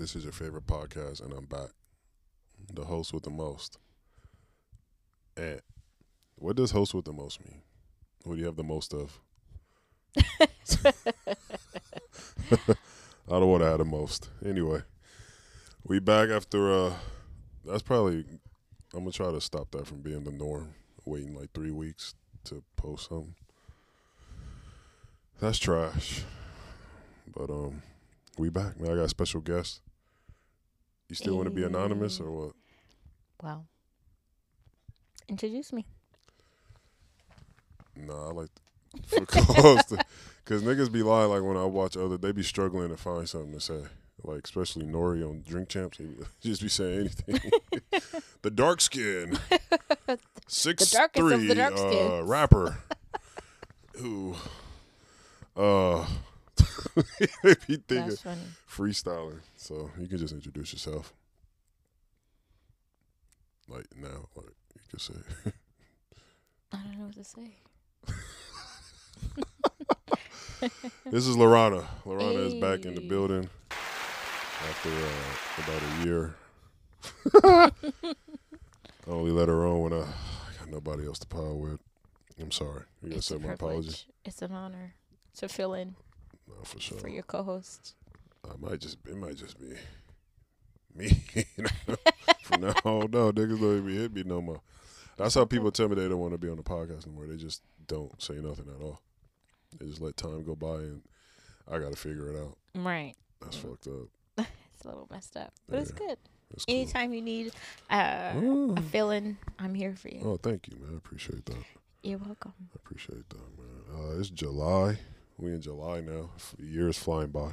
This is your favorite podcast, and I'm back. The host with the most. And what does host with the most mean? What do you have the most of? I don't want to have the most. Anyway, we back after. uh That's probably. I'm gonna try to stop that from being the norm. Waiting like three weeks to post something. That's trash. But um, we back. Man, I got a special guest. You still want to be anonymous or what? Well, introduce me. Nah, I like for cause because niggas be lying. Like when I watch other, they be struggling to find something to say. Like especially Nori on Drink Champs, he just be saying anything. the dark skin, six three, the dark uh, rapper who, uh, he thinking That's funny. freestyling. So you can just introduce yourself. Like now, like you can say. I don't know what to say. This is Lorana. Lorana is back in the building after uh, about a year. I only let her on when I, I got nobody else to power with. I'm sorry. You gotta accept my apology. It's an honor to fill in No, for sure. for your co-host. I might just it might just be me. From now on, no niggas don't even hit me no more. That's how people tell me they don't want to be on the podcast anymore. They just don't say nothing at all. They just let time go by and I gotta figure it out. Right. That's Mm. fucked up. It's a little messed up, but it's good. Cool. Anytime you need uh, Oh. a fill-in, I'm here for you. Oh, thank you, man. I appreciate that. You're welcome. I appreciate that, man. Uh, it's July. We in July now. Years flying by.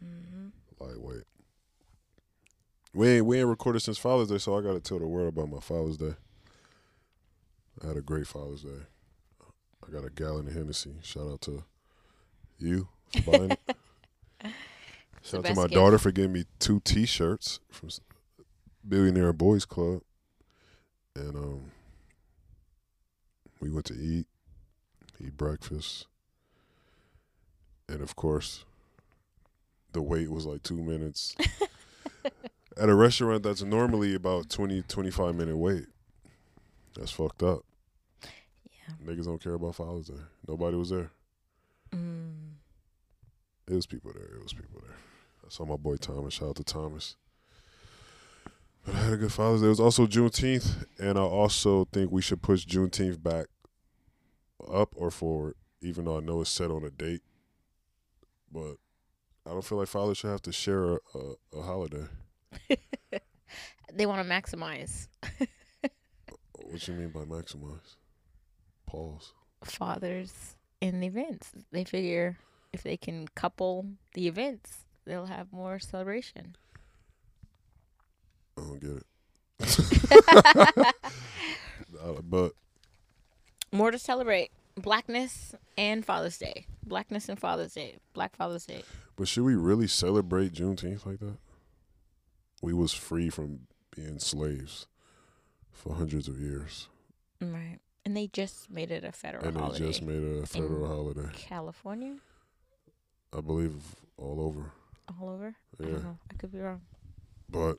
hmm Lightweight. We ain't we ain't recorded since Father's Day, so I gotta tell the world about my Father's Day. I had a great Father's Day. I got a gallon of Hennessy. Shout out to you for buying it. Shout out to my gift. daughter for giving me two T-shirts from Billionaire Boys Club, and um, we went to eat, eat breakfast, and of course, the wait was like two minutes. At a restaurant that's normally about 20, 25 minute wait. That's fucked up. Yeah. Niggas don't care about Father's Day. Nobody was there. Mm. It was people there. It was people there. I saw my boy Thomas. Shout out to Thomas. But I had a good Father's Day. It was also Juneteenth, and I also think we should push Juneteenth back up or forward, even though I know it's set on a date. But I don't feel like fathers should have to share a, a, a holiday. They want to maximize What you mean by maximize? Pause. fathers in the events. They figure if they can couple the events, they'll have more celebration. I don't get it. But more to celebrate blackness and Father's Day. Blackness and Father's Day. Black Father's Day. but should we really celebrate Juneteenth like that? We was free from being slaves for hundreds of years. Right. And they just made it a federal and they just made it a federal holiday. California, I believe all over. all over. I Yeah, don't know. I could be wrong. but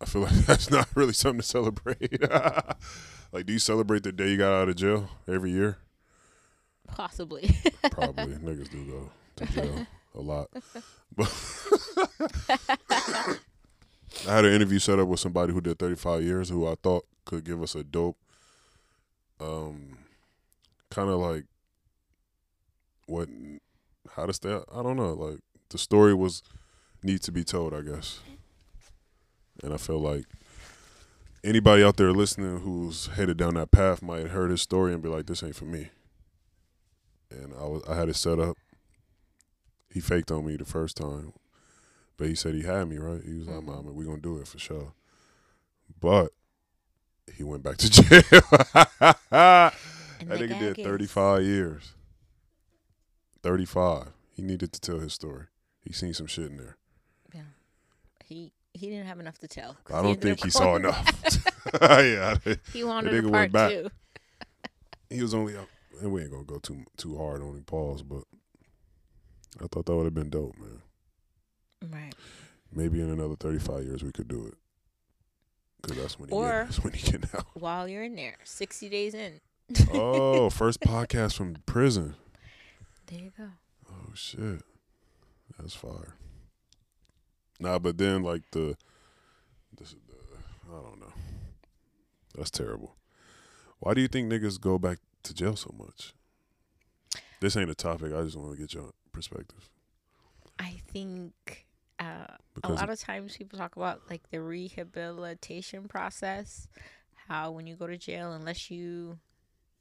I feel like that's not really something to celebrate. like, do you celebrate the day you got out of jail every year? Possibly. Probably. Niggas do go to jail a lot. But I had an interview set up with somebody who did 35 years who I thought could give us a dope, um, kind of like what, how to stay. I don't know. Like the story was need to be told, I guess. And I feel like anybody out there listening who's headed down that path might have heard his story and be like, "This ain't for me." And I was I had it set up. He faked on me the first time, but he said he had me right. He was like, Mhm. "Mama, we gonna do it for sure." But he went back to jail. that nigga did is- 35 years. 35. He needed to tell his story. He seen some shit in there. Yeah. He he didn't have enough to tell. I don't ended think he saw enough. yeah, he wanted a part back. two. he was only up. And we ain't gonna go too too hard on him, pause. But I thought that would have been dope, man. Right. Maybe in another 35 years we could do it. Cause that's when he Or- get, that's when he get out. While you're in there, 60 days in. Oh, first podcast from prison. There you go. Oh shit, that's fire. Nah, but then like the, this, the, I don't know. That's terrible. Why do you think niggas go back to jail so much? This ain't a topic. I just want to get your perspective I think uh, a lot of times people talk about like the rehabilitation process how when you go to jail unless you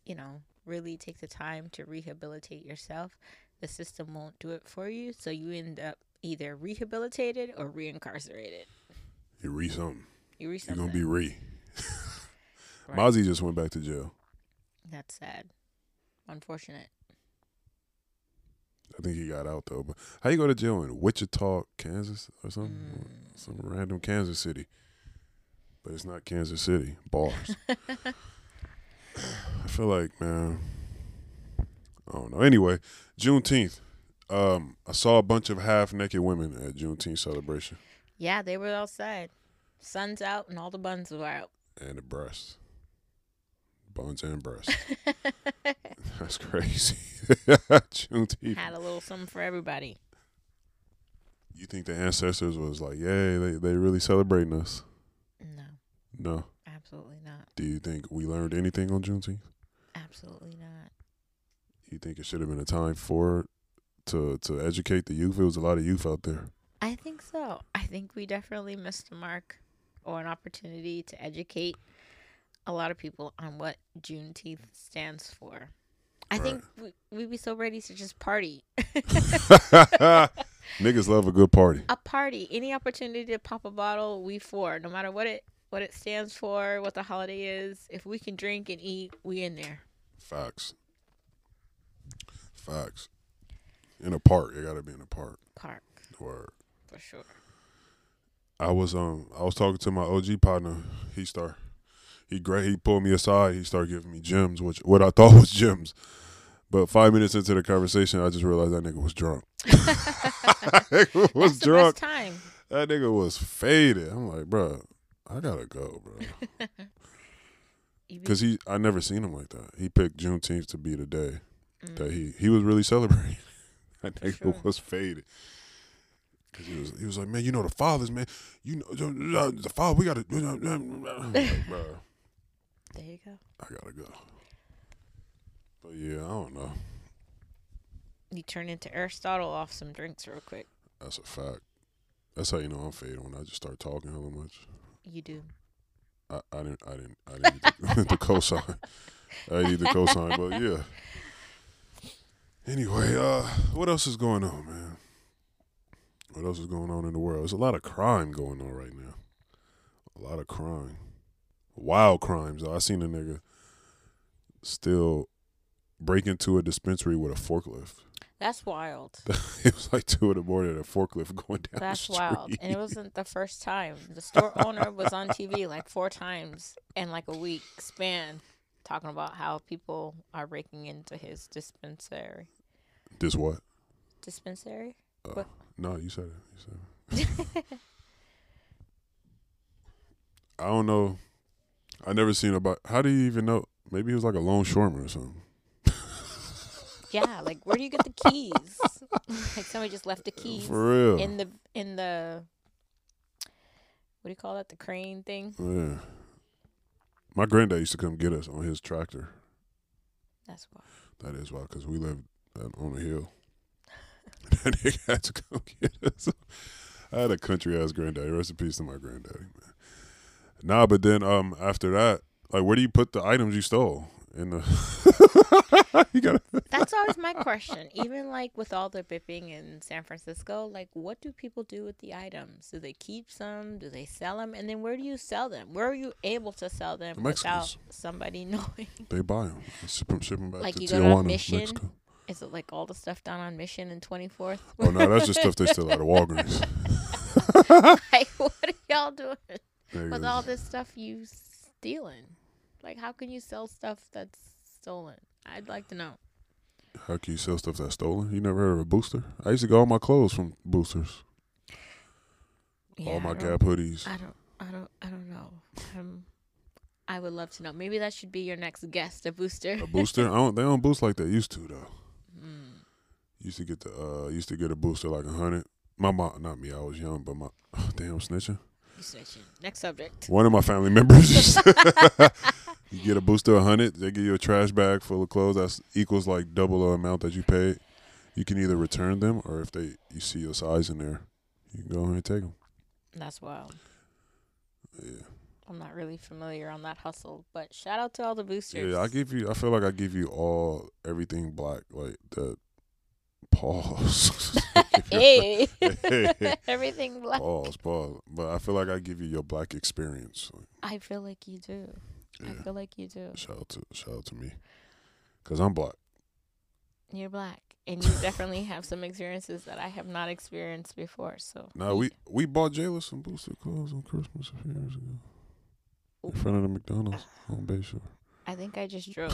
you know really take the time to rehabilitate yourself the system won't do it for you so you end up either rehabilitated or reincarcerated you re something. you re You gonna be re. Right. Mozzy just went back to jail. that's sad unfortunate I think he got out though. But how you go to jail in Wichita, Kansas, or something? Mm. Some random Kansas City. But it's not Kansas City. Bars. I feel like, man. I don't know. Anyway, Juneteenth. Um, I saw a bunch of half naked women at Juneteenth celebration. yeah they were outside sun's out and all the buns were out And the breasts. Buns and breasts. That's crazy. Juneteenth. had a little something for everybody You think the ancestors was like, yay, they, they really celebrating us? no No. absolutely not Do you think we learned anything on Juneteenth? absolutely not You think it should have been a time for to to educate the youth? It was a lot of youth out there. I think so. I think we definitely missed a mark or an opportunity to educate a lot of people on what Juneteenth stands for. I think we, we'd be so ready to just party. Niggas love a good party. a party, any opportunity to pop a bottle, we for. No matter what it what it stands for, what the holiday is. If we can drink and eat, we in there. Facts. Facts. In a park, it gotta be in a park. Park Word. for sure. I was um I was talking to my OG partner. He start he great he pulled me aside. He started giving me gems, which what I thought was gems. But five minutes into the conversation, I just realized that nigga was drunk. that nigga was That's drunk. time. That nigga was faded. I'm like, bro, I gotta go, bro. Cause he, I never seen him like that. He picked Juneteenth to be the day Mm, that he he was really celebrating. that nigga sure. was faded. Cause he was he was like, man, you know the fathers, man. You know the father. We gotta. Like, bro, there you go. I gotta go. But yeah, I don't know. You turn into Aristotle off some drinks real quick. That's a fact. That's how you know I'm faded when I just start talking hella much. You do. I, I didn't I didn't I didn't need the, the cosign. I didn't need the cosign, but yeah. Anyway, uh, what else is going on, man? What else is going on in the world? There's a lot of crime going on right now. A lot of crime. Wild crimes. I seen a nigga still break into a dispensary with a forklift. That's wild. it was like two in the morning, a forklift going down That's wild. And it wasn't the first time. The store owner was on TV like four times in like a week span talking about how people are breaking into his dispensary. This what? Dispensary? Uh, What? no, you said it. You said it. I don't know. I never seen about. How do you even know? Maybe he was like a longshoreman or something. Yeah, like where do you get the keys? like somebody just left the keys For real. in the in the what do you call that? The crane thing? yeah. My granddad used to come get us on his tractor. That's wild. That is why, because we lived uh, on a hill. that nigga had to come get us. I had a country ass granddaddy. Rest in peace to my granddaddy, man. Nah, but then um after that, like, where do you put the items you stole? In the you gotta That's always my question. Even like with all the bipping in San Francisco, like what do people do with the items? Do they keep some? Do they sell them? And then where do you sell them? Where are you able to sell them The without somebody knowing? They buy them, ship them, ship them back Like to you go on Tijuana, Mission? Mexico. Is it like all the stuff down on Mission and 24th? Oh no, that's just stuff they steal out of Walgreens. like what are y'all doing Niggas, with all this stuff you stealing? Like how can you sell stuff that's stolen? I'd like to know. How can you sell stuff that's stolen? You never heard of a booster? I used to get all my clothes from boosters. Yeah, All my Gap hoodies. I don't. I don't. I don't know. Um, I would love to know. Maybe that should be your next guest, a booster. A booster? I don't. They don't boost like they used to though. Used to get the uh used to get a booster like a hundred. My mom, not me. I was young, but my damn snitching. You snitching. Next subject. One of my family members. you get a booster a hundred. They give you a trash bag full of clothes. That equals like double the amount that you paid. You can either return them or if they you see your size in there, you can go ahead and take them. That's wild. Yeah. I'm not really familiar on that hustle, but shout out to all the boosters. Yeah, I give you. I feel like I give you all everything black, like the pause. hey, Hey. everything black. pause, pause. But I feel like I give you your black experience. I feel like you do. I feel like you do. Shout out to shout out to me, cause I'm black. You're black, and you definitely have some experiences that I have not experienced before. So Now we we bought Jayla some booster clothes on Christmas a few years ago. In front of the McDonald's on Bayshore. I think I just drove.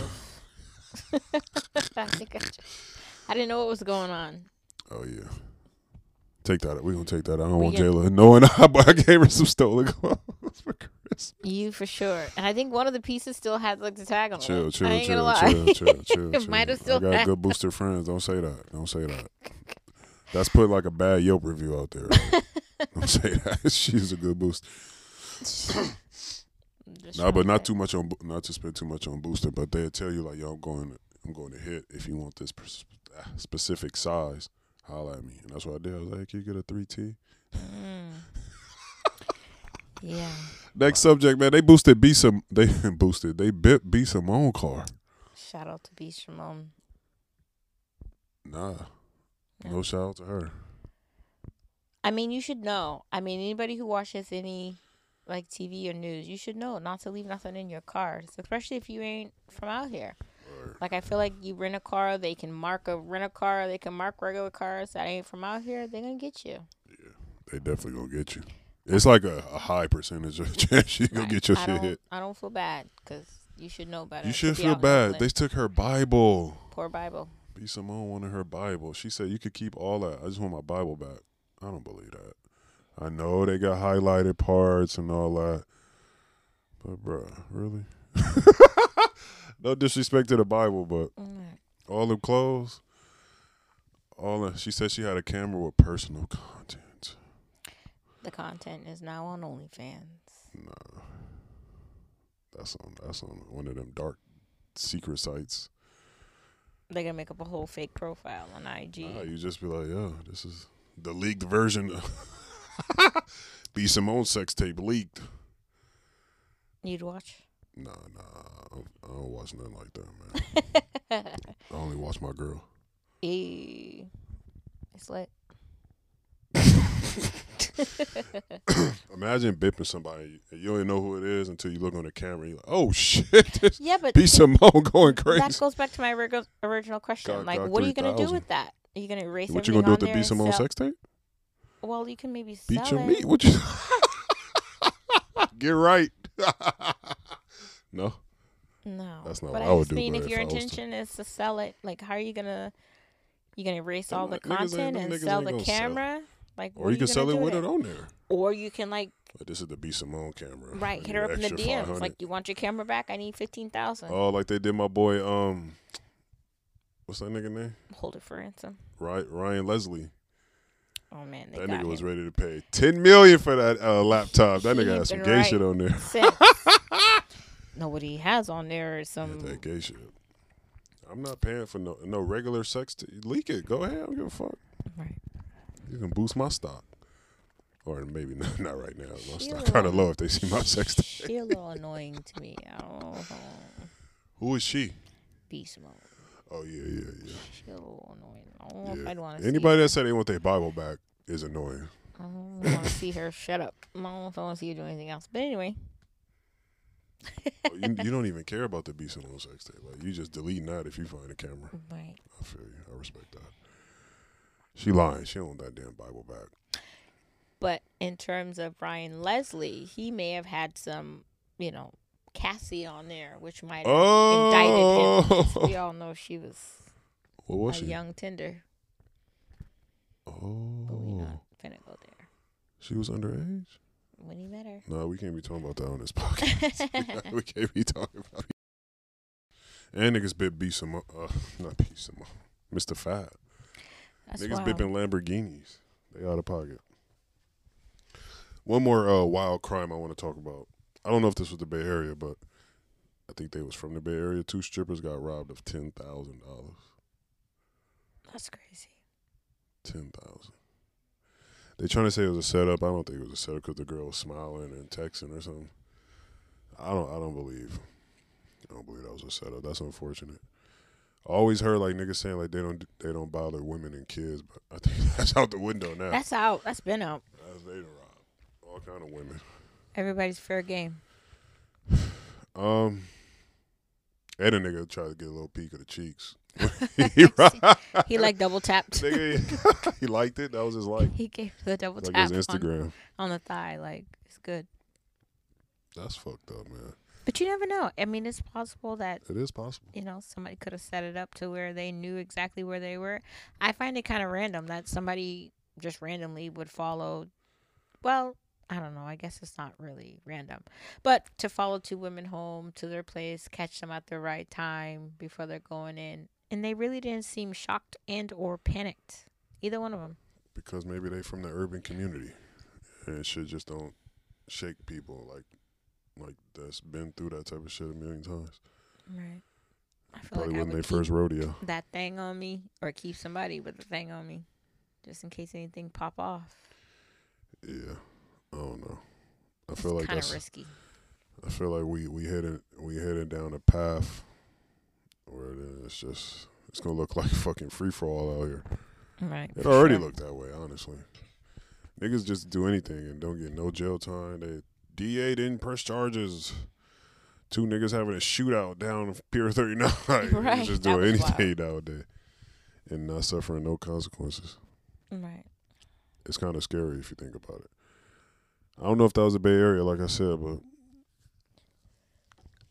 I think I just. I didn't know what was going on. Oh yeah. Take that. We gonna take that. I don't We want get- Jayla knowing I, I gave her some stolen clothes for Christmas. You for sure. And I think one of the pieces still had like the tag on Chill, it. chill, I ain't chill, gonna lie. chill, chill, chill, It chill. might have still I got had- good booster friends. Don't say that. Don't say that. That's put like a bad Yelp review out there. Don't say that. She's a good booster. No, but not too much on, not to spend too much on booster. But they'll tell you like, yo, I'm going, I'm going to hit. If you want this specific size, holla at me. And that's what I did. I was like, can you get a three T? Mm. yeah. Next subject, man. They boosted B some. They boosted. They bit B Simone car. Shout out to B Shimon. Nah, Yeah. no shout out to her. I mean, you should know. I mean, anybody who watches any like TV or news, you should know not to leave nothing in your car, especially if you ain't from out here. Or- Like I feel like you rent a car, they can mark a rent a car, they can mark regular cars that ain't from out here. They're gonna get you. Yeah, they definitely gonna get you. It's like a, a high percentage of chance you gonna get your I shit hit. I don't feel bad because you should know better. You should feel bad. They took her Bible. Poor Bible. B Simone wanted her Bible. She said you could keep all that. I just want my Bible back. I don't believe that. I know they got highlighted parts and all that, but bruh, really? no disrespect to the Bible, but Mm. all the clothes, all the, she said she had a camera with personal content. The content is now on OnlyFans. Nah, that's on that's on one of them dark secret sites. They're gonna make up a whole fake profile on IG. Nah, you just be like, yo, this is the leaked version. Of B Simone sex tape leaked. You'd watch. Nah, nah, I don't, I don't watch nothing like that, man. I only watch my girl. Ew. It's lit. Imagine bipping somebody. and You don't even know who it is until you look on the camera. And you're like, oh shit, Yeah, but B Simone going crazy. that goes back to my orig- original question. Got- like, got what are you gonna do with that? Are you gonna erase it? what you gonna do with the B Simone sex tape? Well, you can maybe sell Beat your it. meat. What you? Get right. No. No, That's not but what I I would just do, mean, if if your I to- intention is to sell it, like, how are you gonna? You gonna erase all the Them niggas ain't- content and sell the gonna sell. camera? Like, Or you can gonna sell it with it on there. Or you can like, Like, this is the B Simone camera. right, hit her up in the extra DMs. Like, you want your camera back? I need fifteen thousand. Oh, like they did my boy. Um, what's that nigga name? Hold it for ransom. Right, Ryan Leslie. Oh man, they That got nigga was ready to pay ten million for that uh, laptop. That nigga He had some been gay right shit on there. No, what he has on there Yeah, some. that gay shit. I'm not paying for no no regular sex. To, leak it. Go ahead. I don't give a fuck. Right. You can boost my stock. Or maybe not, not right now. My She stock kind of low if they see my sex. She a little annoying to me. I don't know. if I wanna Who is she? Beast mode. Oh yeah, yeah, yeah. She a little annoying. I don't know if yeah. Anybody see that said they want their Bible back is annoying. I don't want to see her. Shut up. I don't if I want to see her do anything else. But anyway, Oh, you, you don't even care about the B Simone sex tape. Like you just deleting that if you find a camera. right. I feel you. I respect that. She lying. She want that damn Bible back. But in terms of Ryan Leslie, he may have had some, you know, Cassie on there, which might have indicted him. Oh, We all know she was what was a she? young Tinder, but we Oh, not finna go there. She was underage. When he met her. No, we can't be talking about that on this podcast. we can't be talking about. It. And niggas bit beat some, uh, not beat some, Mr. Fat. That's niggas wild. bipping Lamborghinis. They out of pocket. One more uh, wild crime I want to talk about. I don't know if this was the Bay Area, but I think they was from the Bay Area. Two strippers got robbed of ten thousand dollars. That's crazy. Ten thousand. They trying to say it was a setup. I don't think it was a setup because the girl was smiling and texting or something. I don't. I don't believe. I don't believe that was a setup. That's unfortunate. I always heard like niggas saying like they don't they don't bother women and kids, but I think that's out the window now. That's out. That's been out. That's they robbed all kind of women. Everybody's fair game. Um, and a nigga tried to get a little peek of the cheeks. he, He like double tapped. nigga, he liked it. That was his like. he gave the double Like tap his on, Instagram. on the thigh. Like it's good. That's fucked up, man. But you never know. I mean, it's possible that It is possible. you know somebody could have set it up to where they knew exactly where they were. I find it kind of random that somebody just randomly would follow. Well, I don't know. I guess it's not really random, but to follow two women home to their place, catch them at the right time before they're going in, and they really didn't seem shocked and or panicked. Either one of them. Because maybe they from the urban community, and shit just don't shake people like like that's been through that type of shit a million times. Right. I feel Probably like wasn't their first rodeo. that thing on me, or keep somebody with the thing on me, just in case anything pop off. Yeah, I don't know. I It's feel like kind of risky. I feel like we we headed we headed down a path where then it's just it's gonna look like fucking free for all out here. Right. It already sure. looked that way, honestly. Niggas just do anything and don't get no jail time. They DA didn't press charges. Two niggas having a shootout down Pier 39. Right, just doing anything anything nowadays and not suffering no consequences. Right. It's kind of scary if you think about it. I don't know if that was the Bay Area, like I said, but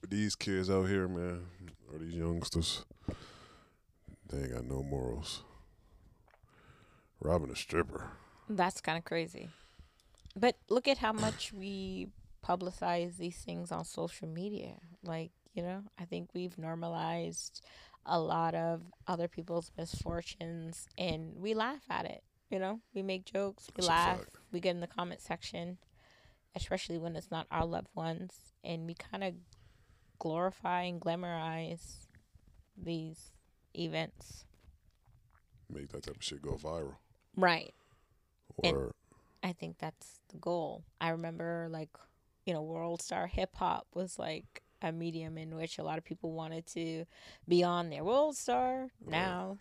these kids out here, man, or these youngsters, they ain't got no morals. Robbing a stripper. That's kind of crazy. But look at how much we publicize these things on social media. Like, you know, I think we've normalized a lot of other people's misfortunes and we laugh at it. You know, we make jokes, we That's laugh, we get in the comment section, especially when it's not our loved ones, and we kind of glorify and glamorize these events. Make that type of shit go viral. Right. And- I think that's the goal. I remember like, you know, World Star Hip Hop was like a medium in which a lot of people wanted to be on there. World Star now,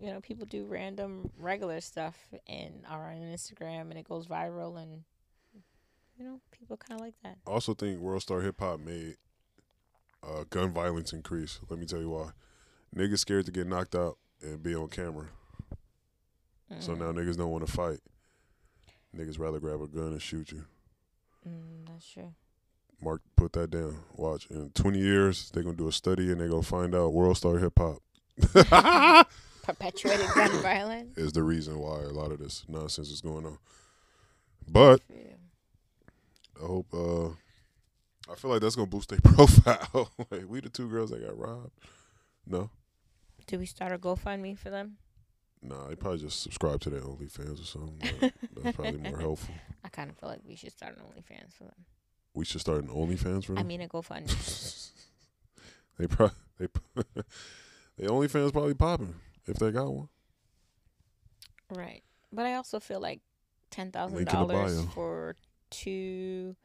you know, people do random regular stuff and are on Instagram and it goes viral and you know, people kind of like that. I also think World Star Hip Hop made uh, gun violence increase. Let me tell you why. Niggas scared to get knocked out and be on camera. So Mm, now niggas don't want to fight. Niggas rather grab a gun and shoot you. mm, that's true. Mark, put that down. Watch. In 20 years, they're going to do a study and they're going to find out World Star Hip Hop Perpetuated gun violence. is the reason why a lot of this nonsense is going on. But Yeah. I hope, uh, I feel like that's going to boost their profile. like, we the two girls that got robbed. No. Do we start a GoFundMe for them? Nah, they probably just subscribe to their OnlyFans or something. That- That's probably more helpful. I kind of feel like we should start an OnlyFans for them. We should start an OnlyFans for them. I mean, a GoFundMe. they probably they they OnlyFans probably popping if they got one. Right. But I also feel like ten thousand the dollars for two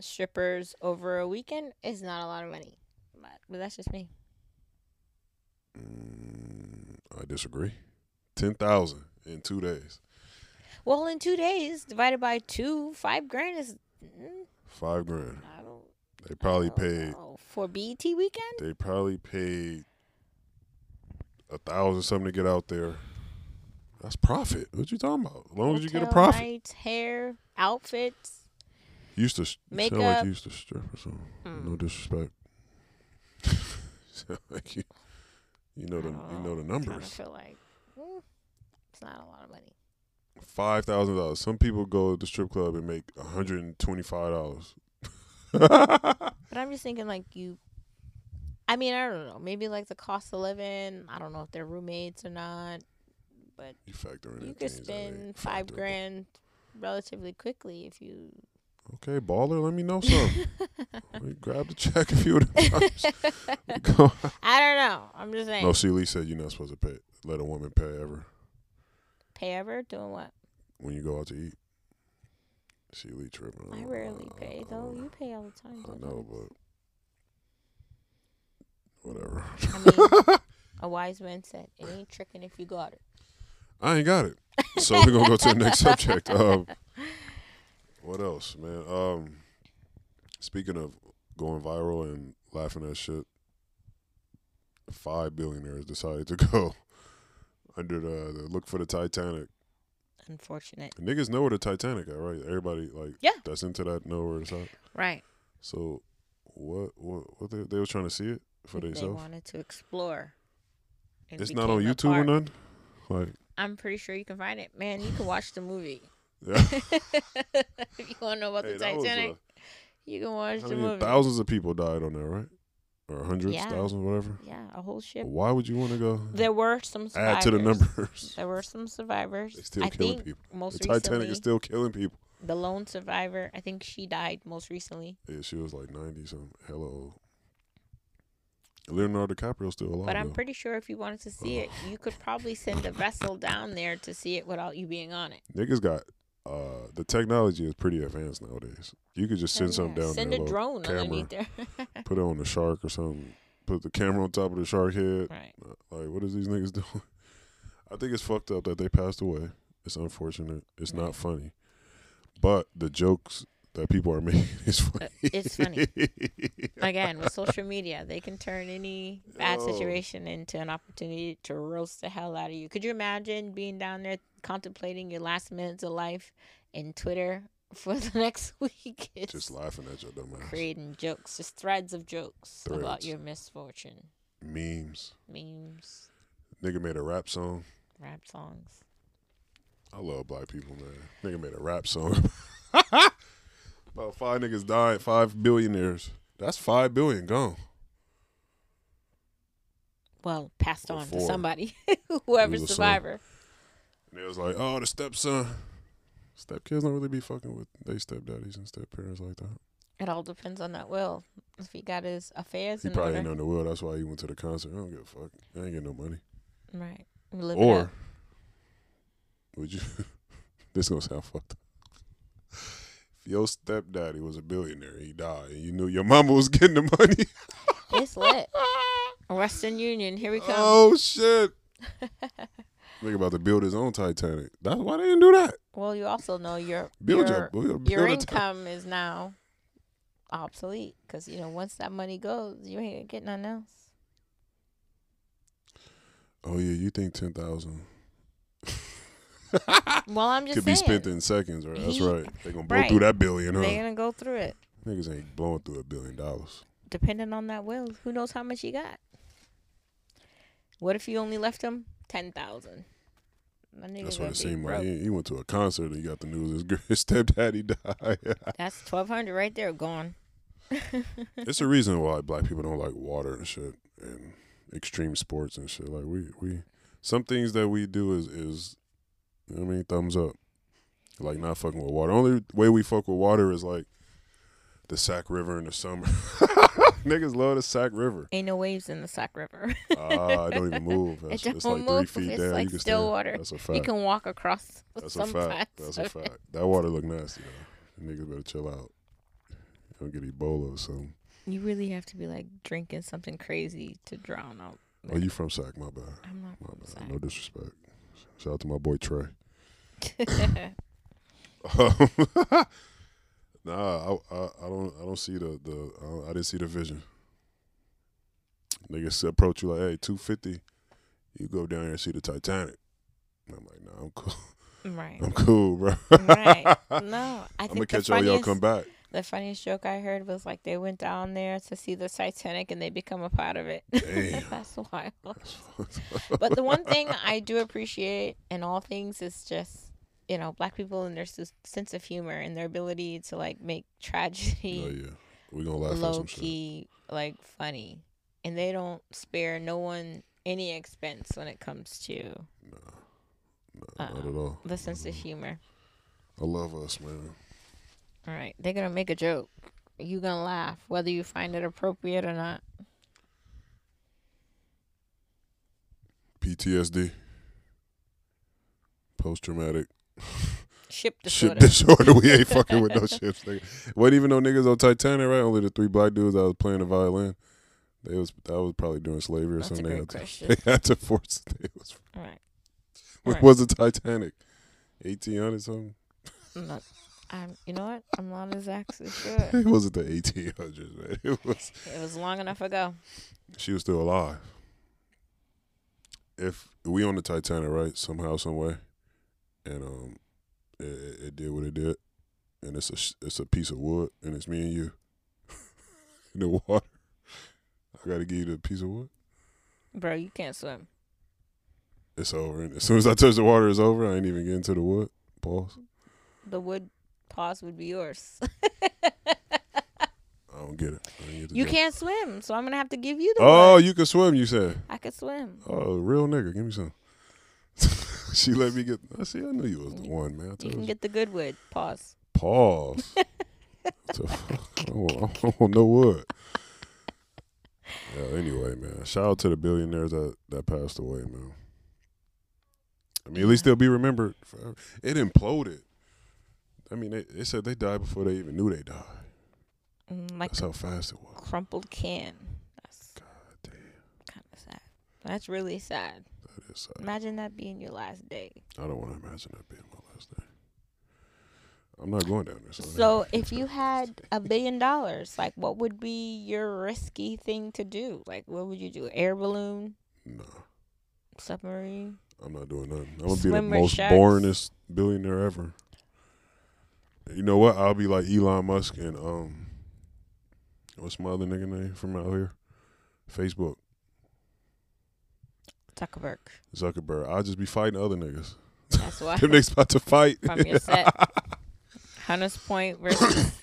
strippers over a weekend is not a lot of money. But, but that's just me. Mm, I disagree. Ten thousand in two days, Well, in two days divided by two, five grand is. Mm, five grand. I don't. They probably I don't paid. know. for BET weekend. They probably paid a thousand something to get out there. That's profit. What you talking about? As long as you get a profit. nights, hair, outfits. Used to sound like you used to strip or something. Mm. No disrespect. Sound like you, you know the don't you know the numbers. I kind of numbers. feel like mm, it's not a lot of money. Five thousand dollars. Some people go to the strip club and make one hundred and twenty five dollars. But I'm just thinking, like you. I mean, I don't know. Maybe like the cost of living. I don't know if they're roommates or not. But You factor in you could things that ain't spend five grand relatively quickly if you. Okay, baller, let me know something. Let me grab the check if you would. Go. I don't know. I'm just saying. No, see, Lee said you're not supposed to pay. Let a woman pay ever Pay ever doing what? when you go out to eat. See, Lee tripping. I rarely pay though. You pay all the time. I know, but whatever. I mean, a wise man said, "It ain't tricking if you got it." I ain't got it. So we're gonna go to the next subject. Um, what else, man? Um, speaking of going viral and laughing at shit, five billionaires decided to go under the, the look for the Titanic. Unfortunate. Niggas know where the Titanic at, right? Everybody like Yeah. that's into that know where it's at. Right. So what what what they, they was trying to see it for themselves? They wanted to explore. and It's not on YouTube or none? Like I'm pretty sure you can find it. Man, you can watch the movie. Yeah, if you want to know about Hey, the Titanic, uh, you can watch the movie. thousands of people died on there, right? Or hundreds, Yeah. thousands, whatever. Yeah, a whole ship. Why would you want to go There were some survivors. add to the numbers? There were some survivors. They still I killing think people. most The Titanic recently, is still killing people. the lone survivor. I think she died most recently. Yeah, she was like ninety something, Hello. Leonardo DiCaprio's still alive. But I'm though. pretty sure if you wanted to see it, you could probably send a vessel down there to see it without you being on it. Niggas got uh the technology is pretty advanced nowadays. You could just send Oh, something yeah. down Send there, a drone camera, underneath there. put it on the shark or something. Put the camera on top of the shark head. right. Like, what is these niggas doing? I think it's fucked up that they passed away. It's unfortunate. It's Right. not funny. But the jokes that people are making is funny. Uh, it's funny. Again, with social media, they can turn any bad Yo. situation into an opportunity to roast the hell out of you. Could you imagine being down there contemplating your last minutes of life in Twitter for the next week? It's Just laughing at your dumb ass. creating jokes, just threads of jokes about your misfortune, Memes. memes, Nigga made a rap song. rap songs. I love black people, man. Nigga made a rap song. About five niggas died, five billionaires. That's five billion gone. Well, passed on to somebody, whoever's was a son. survivor. And it was like, oh, the stepson. Stepkids don't really be fucking with they stepdaddies and stepparents like that. It all depends on that will. If he got his affairs He in probably order, ain't on the will. That's why he went to the concert. I don't give a fuck. I ain't getting no money. right? Or would you? this gonna sound fucked your stepdaddy was a billionaire, he died, and you knew your mama was getting the money. It's lit. Western Union, here we come. oh shit! Think about to build his own Titanic. That's why they didn't do that. Well, you also know your Build your, your, build, your build income is now obsolete because you know once that money goes, you ain't gonna get nothing else. Oh yeah, you think ten thousand Well, I'm just could saying be spent in seconds, right? That's He- right. They're gonna blow right. through that billion, huh? they're gonna go through it. Niggas ain't blowing through a billion dollars. Depending on that will, who knows how much you got? What if you only left him ten thousand? That's what it seemed like. He, he went to a concert and he got the news his, his stepdaddy died. That's twelve hundred right there, gone. it's a reason why black people don't like water and shit and extreme sports and shit. Like we we some things that we do is is you know what I mean thumbs up. Like not fucking with water. Only way we fuck with water is like the Sac River in the summer. Niggas love the Sac River. Ain't no waves in the Sac River. Ah, it don't even move. That's, don't it's like move. three feet It's down. like you can still stand. water. That's a fact. you can walk across That's a fact. That's a fact. That water look nasty. Though. Niggas better chill out. You don't get Ebola or something. You really have to be like drinking something crazy to drown out. Oh, you from Sac? My bad. I'm not My from bad. Sac. No disrespect. Shout out to my boy Trey. Um, nah, I, I I don't I don't see the the I, I didn't see the vision. Niggas approach you like, hey, two fifty, you go down here and see the Titanic. And I'm like, nah, I'm cool. right. I'm cool, bro. right. No, I I'm think gonna catch all y'all come back. The funniest joke I heard was like they went down there to see the Titanic and they become a part of it. That's wild. But the one thing I do appreciate in all things is just you know, black people and their s- sense of humor and their ability to like make tragedy Oh yeah, we gonna laugh at low some shit. key, like funny, and they don't spare no one any expense when it comes to Nah, nah, not Uh, at all. the sense of humor. I love us, man. All right, they're gonna make a joke. You gonna laugh whether you find it appropriate or not. PTSD, post traumatic Ship ship disorder. disorder. We ain't fucking with no ships. Nigga. Wasn't even no niggas on Titanic, right? Only the three black dudes I was playing the violin. They was that was probably during slavery or That's a something. They had, to, they had to force. They was, All right. when Right. was the Titanic? Eighteen hundred something. I'm not, I'm. You know what? I'm not exactly sure. It wasn't the eighteen hundreds, man. It was. It was long enough ago. She was still alive. If we on the Titanic, right? Somehow, some way, and um, it, it, it did what it did, and it's a it's a piece of wood, and it's me and you in the water. I gotta give you the piece of wood. Bro, you can't swim. It's over, and as soon as I touch the water, it's over. I ain't even getting to the wood. Pause. The wood pause would be yours. I don't get it. Ain't get you joke. can't swim, so I'm gonna have to give you the Oh, wood. you can swim. You said. I could swim. Oh, real nigga, give me some. she let me get. I see. I knew you was the one, man. You can you. get the good wood. Pause. Pause. What the fuck? I don't, I don't want no wood. Yeah. Anyway, man. Shout out to the billionaires that that passed away, man. I mean, at least they'll be remembered forever. It imploded. I mean, they, they said they died before they even knew they died. Mm, Like That's how fast it was. crumpled can. That's God damn, kind of sad. That's really sad. that is sad. Imagine that being your last day. I don't want to imagine that being my last day. I'm not going down there. So, So, if you had a billion dollars, like, what would be your risky thing to do? Like, what would you do? Air balloon, no, submarine? I'm not doing nothing. I'm gonna be Swim the with most sharks. boringest billionaire ever. You know what? I'll be like Elon Musk and um, what's my other nigga name from out here? Facebook, Zuckerberg. Zuckerberg. I'll just be fighting other niggas. That's why. Them niggas about to fight. From your set. Hunters Point versus.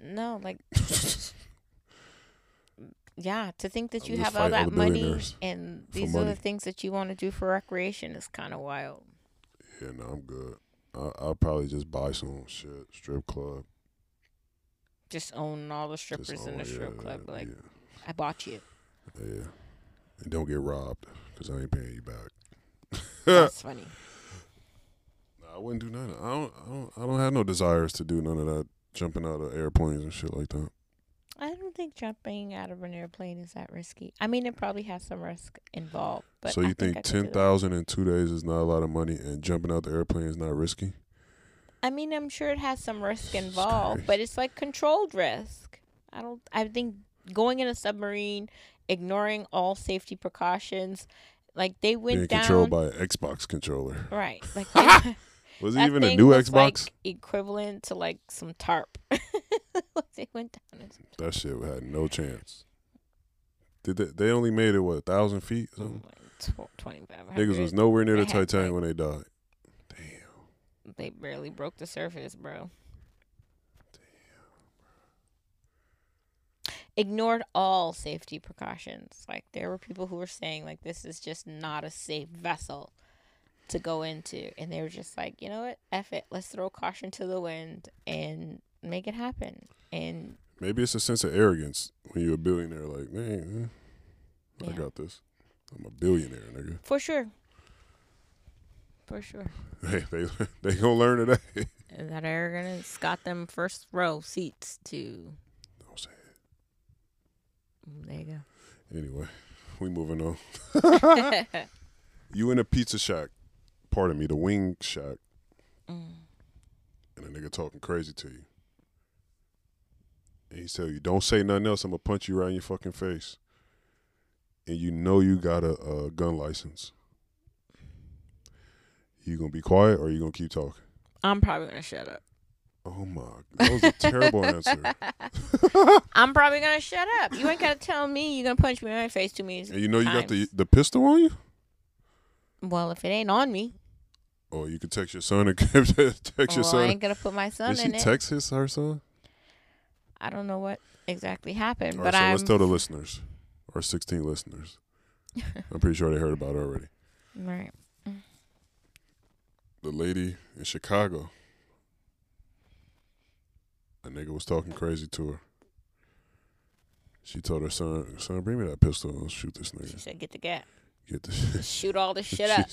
no, like. Yeah, to think that you have all that money and these are the things that you want to do for recreation is kind of wild. Yeah, no, I'm good. I, I'll probably just buy some shit, strip club. Just own all the strippers in own- the strip yeah, club. Like, yeah, I bought you. yeah. And don't get robbed because I ain't paying you back. That's funny. I wouldn't do none. Of, I don't. I don't. I don't have no desires to do none of that. Jumping out of airplanes and shit like that. I don't think jumping out of an airplane is that risky. I mean, it probably has some risk involved. But so you think, I could do ten thousand in two days is not a lot of money, and jumping out the airplane is not risky? I mean, I'm sure it has some risk involved, but it's like controlled risk. I don't. I think going in a submarine, ignoring all safety precautions, like they went Being down. controlled by an Xbox controller. right. Like they- Was it even a new Xbox? Like, equivalent to like some tarp. they went down. that shit had no chance. Did they? They only made it what a thousand feet? Something? like tw- 2500. Niggas was nowhere near the Titanic like- when they died. Damn. They barely broke the surface, bro. Damn, bro. Ignored all safety precautions. Like there were people who were saying like this is just not a safe vessel to go into, and they were just like, you know what, F it, let's throw caution to the wind and make it happen. And Maybe it's a sense of arrogance when you're a billionaire. Like, man, I Yeah. got this. I'm a billionaire, nigga. for sure, for sure, Hey, they they gonna learn today. and that arrogance got them first row seats to. Don't say There you it. Anyway, we moving on. You in a pizza shack, pardon me, the wing shack, Mm. and a nigga talking crazy to you. And he tell you, don't say nothing else, I'm gonna punch you right in your fucking face. And you know you got a, a gun license. You gonna be quiet or you gonna keep talking? I'm probably gonna shut up. Oh my, that was a terrible answer. I'm probably gonna shut up. You ain't gotta tell me you're gonna punch me in my face two minutes. And you know you got the the pistol on you. Well, if it ain't on me, Or you could text your son and text your oh, son. I ain't gonna put my son Did she in it. text his her son? I don't know what exactly happened, All but right, so I'm let's tell the listeners, our 16 listeners. I'm pretty sure they heard about it already. right. The lady in Chicago, a nigga was talking crazy to her. She told her son, "Son, bring me that pistol. and shoot this nigga." She said, "Get the gap, Get the shoot all the shit up."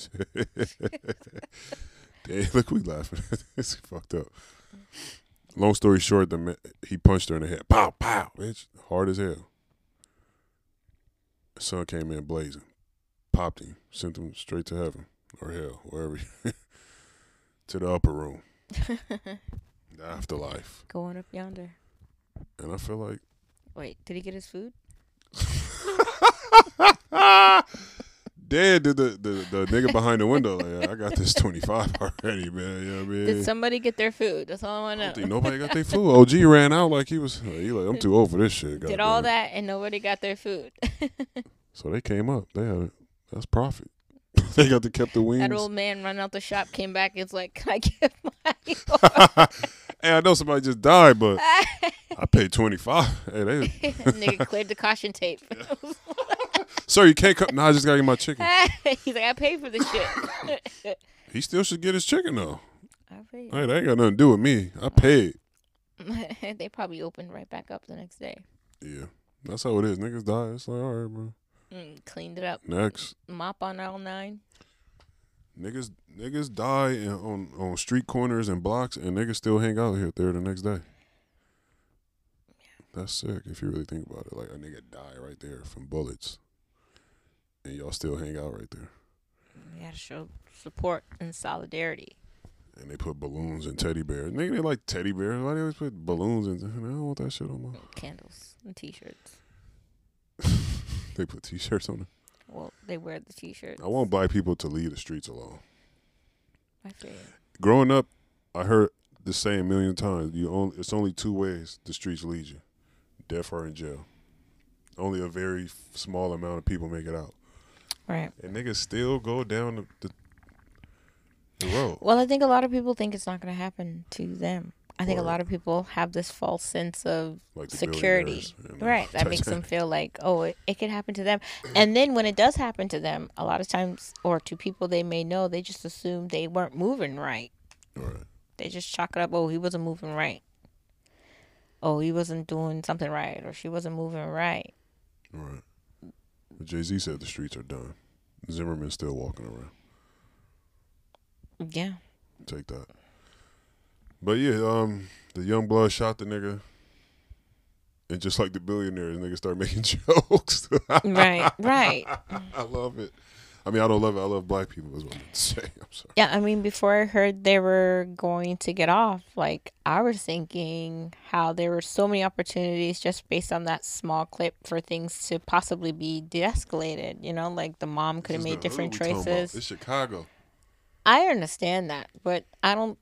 Damn, look, we laughing. it's fucked up. Long story short, the ma- he punched her in the head. Pow, pow, bitch, hard as hell. The son came in blazing, popped him, sent him straight to heaven or hell, wherever, he- to the upper room, the afterlife. Going up yonder. And I feel like Wait, did he get his food? Dad did the, the, the nigga behind the window. Like, yeah, I got this 25 already, man. You know what I mean? Did somebody get their food? That's all I want to think know. nobody got their food. OG ran out like he was. He like, I'm too old for this shit. Did goddamn. all that and nobody got their food. So they came up. They had it. That's profit. they got to kept the wings. that old man run out the shop, came back, it's like, can I get my hey, I know somebody just died, but I paid 25. Hey, they, Nigga cleared the caution tape. sir, you can't come. Nah, I just got to get my chicken. He's like, I paid for this shit. He still should get his chicken though. I paid. Hey, that ain't got nothing to do with me. I paid. they probably opened right back up the next day. Yeah, that's how it is. Niggas die. It's like, all right, bro. Mm, cleaned it up. Next. Mop on all nine. Niggas niggas die in, on on street corners and blocks, and niggas still hang out here there the next day. That's sick if you really think about it. Like a nigga die right there from bullets, and y'all still hang out right there. We gotta show support and solidarity. And they put balloons and teddy bears. Nigga, they like teddy bears. Why they always put balloons and I don't want that shit on my. Candles and t-shirts. They put t-shirts on it. Well, they wear the t-shirts. I want black people to leave the streets alone. I feel you. Growing up, I heard the same a million times. You only it's only two ways the streets lead you: death or in jail. Only a very small amount of people make it out, Right. and niggas still go down the the, the road. Well, I think a lot of people think it's not going to happen to them. I think a lot of people have this false sense of Like security. billionaires and Right. That makes them feel like, oh, it, it could happen to them. And then when it does happen to them, a lot of times, or to people they may know, they just assume they weren't moving right. Right. They just chalk it up, oh, he wasn't moving right. Oh, he wasn't doing something right, or she wasn't moving right. Right. Jay Z said the streets are done. Zimmerman's still walking around. Yeah. Take that. But yeah, um, the young blood shot the nigga. And just like the billionaires, niggas start making jokes. Right. Right. I love it. I mean, I don't love it. I love black people. Is what I'm saying. I'm sorry. Yeah, I mean, before I heard they were going to get off, like I was thinking how there were so many opportunities just based on that small clip for things to possibly be de-escalated. You know, like the mom could have made different hood we talking about. choices. It's Chicago. I understand that, but I don't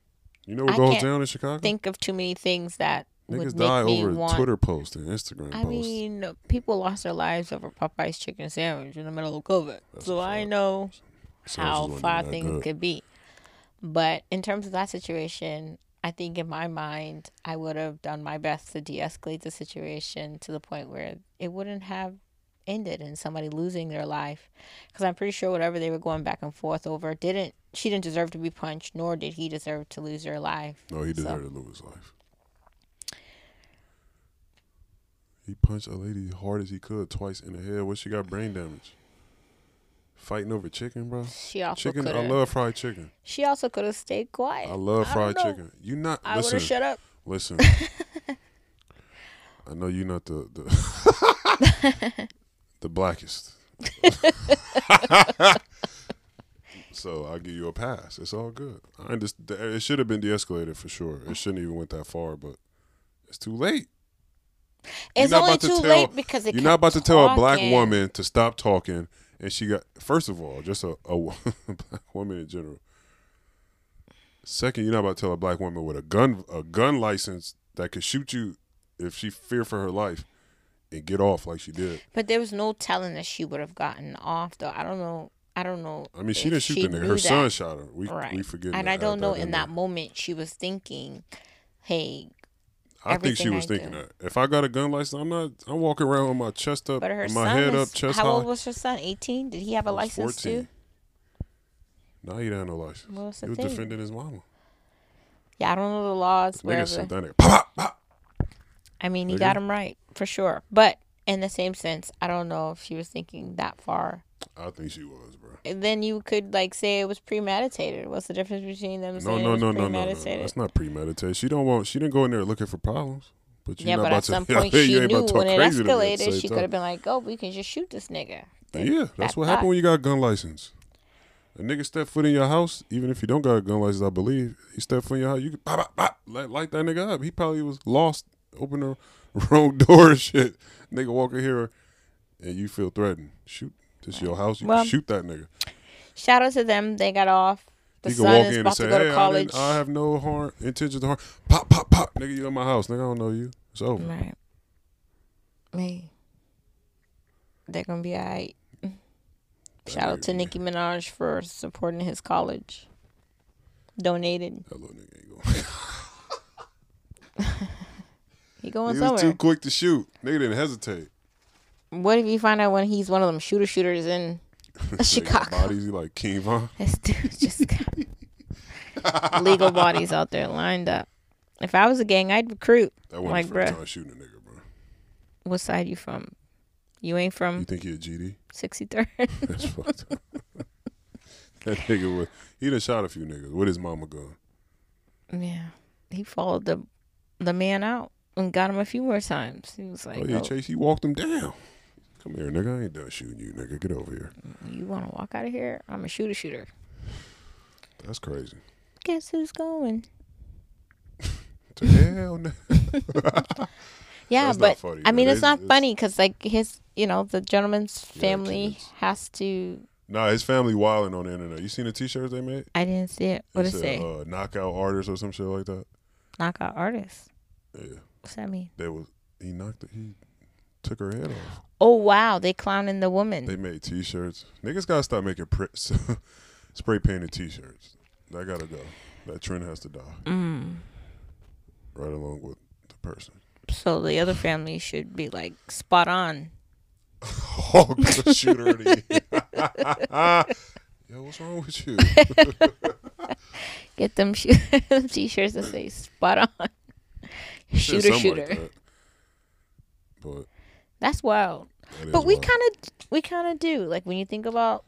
You know what I goes down in Chicago? think of too many things that Niggas would die make me over want. Twitter posts and Instagram I posts. mean, people lost their lives over Popeye's chicken sandwich in the middle of COVID, That's so I know how far things good. could be. But in terms of that situation, I think in my mind, I would have done my best to de escalate the situation to the point where it wouldn't have ended in somebody losing their life. Because I'm pretty sure whatever they were going back and forth over didn't, she didn't deserve to be punched, nor did he deserve to lose their life. No, he So- deserved to lose his life. He punched a lady hard as he could twice in the head. What she got brain damage? Fighting over chicken, bro. She also Chicken. could I love fried chicken. She also could have stayed quiet. I love I fried chicken. You not I would listen. have shut up. Listen. I know you're not the the, the blackest. so I'll give you a pass. It's all good. I understand. It should have been de-escalated for sure. It shouldn't even went that far, but it's too late. It's only too tell- late because You're not about to tell a black woman to stop talking, and she got first of all just a, a black woman in general. Second, you're not about to tell a black woman with a gun a gun license that could shoot you if she fear for her life and get off like she did. But there was no telling that she would have gotten off, though. I don't know. I don't know. I mean, she didn't shoot the nigga. Her son that. shot her. We right. we forget. and I don't know in that moment she was thinking, "Hey, I think she was I thinking do. that. If I got a gun license, I'm not. I'm walking around with my chest up, but her son my head is, up, chest how high. old was her son? 18? Did he have a license 14. too? No, he didn't have no license. Well, he the was defending his mama. Yeah, I don't know the laws. Nigga Wherever. pop, pop. I mean, he Nigga. got him right for sure. But in the same sense, I don't know if she was thinking that far. I think she was, bro. And then you could like say it was premeditated. What's the difference between them No, saying no, no, no, no, no. That's not premeditated. She don't want. She didn't go in there looking for problems. But you yeah, but at to, some Yeah, point she knew to when it crazy to me at the escalated, she could have been like, "Oh, we can just shoot this nigga." Yeah, that's that what happened when you got a gun license. A nigga step foot in your house, even if you don't got a gun license, I believe he step foot in your house. You can pop, pop, pop, light, light that nigga up. He probably was lost, open the wrong door and shit. Nigga walk in here, and you feel threatened. Shoot, this your house. You Well, can shoot that nigga. Shout out to them. They got off. The he can son walk is in and say, to go "Hey, to I, college. didn't, I have no harm intention to harm." Pop, pop, pop, nigga, you in my house, nigga. I don't know you. It's over. Right. Me. They're gonna be alright. Shout out to Nicki Minaj for supporting his college. Donated. That little nigga ain't going. He going He was somewhere. too quick to shoot. Nigga didn't hesitate. What if you find out when he's one of them shooter shooters in Chicago? Bodies, he like King Von. This dude just got legal bodies out there lined up. If I was a gang, I'd recruit. That wasn't Like, first bruh. time shooting a nigga, bro. What side you from? You ain't from. You think he a GD? 63rd? That's fucked up. that nigga was he done shot a few niggas with his mama gun. yeah. He followed the the man out and got him a few more times. He was like, oh yeah, "Oh, Chase, he walked him down. Come here, nigga. I ain't done shooting you, nigga. Get over here. you want to walk out of here? I'm a shooter shooter. That's crazy. Guess who's going? To hell no. Yeah, That's but funny, I mean, it's It's- not it's- funny because like his, you know, the gentleman's family kids. has to. Nah, his family wilding on the internet. You seen the t-shirts they made? I didn't see it. What It it say? Uh, knockout artist or some shit like that. Knockout artist. Yeah, What's that mean? they was he knocked it. He took her head off. Oh wow, they clowning the woman. They made t-shirts. Niggas gotta stop making prints, spray painted t-shirts. That gotta go. That trend has to die. mm. Right along with the person. So the other family should be like spot on. Oh, shoot shooter. of the. Yo, what's wrong with you? Get them t-shirts that say spot on. Shooter shooter. Like that. But That's wild. that But we kind of we kind of do like when you think about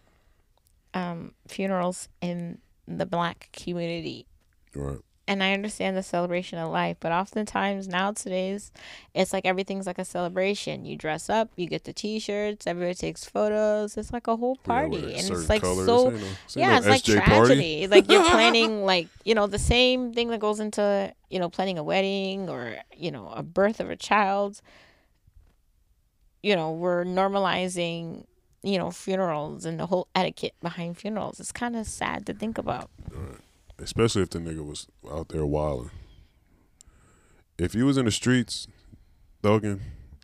um funerals in the black community right. And I understand the celebration of life, but oftentimes nowadays it's like everything's like a celebration. You dress up, you get the t-shirts, everybody takes photos. It's like a whole party, wear and it's like colors. so. This ain't no- ain't Yeah, no it's like SJ tragedy. like you're planning, like you know, the same thing that goes into you know planning a wedding or you know a birth of a child. You know, we're normalizing you know funerals and the whole etiquette behind funerals. It's kind of sad to think about. Especially if the nigga was out there wilding. If you was in the streets, thugging,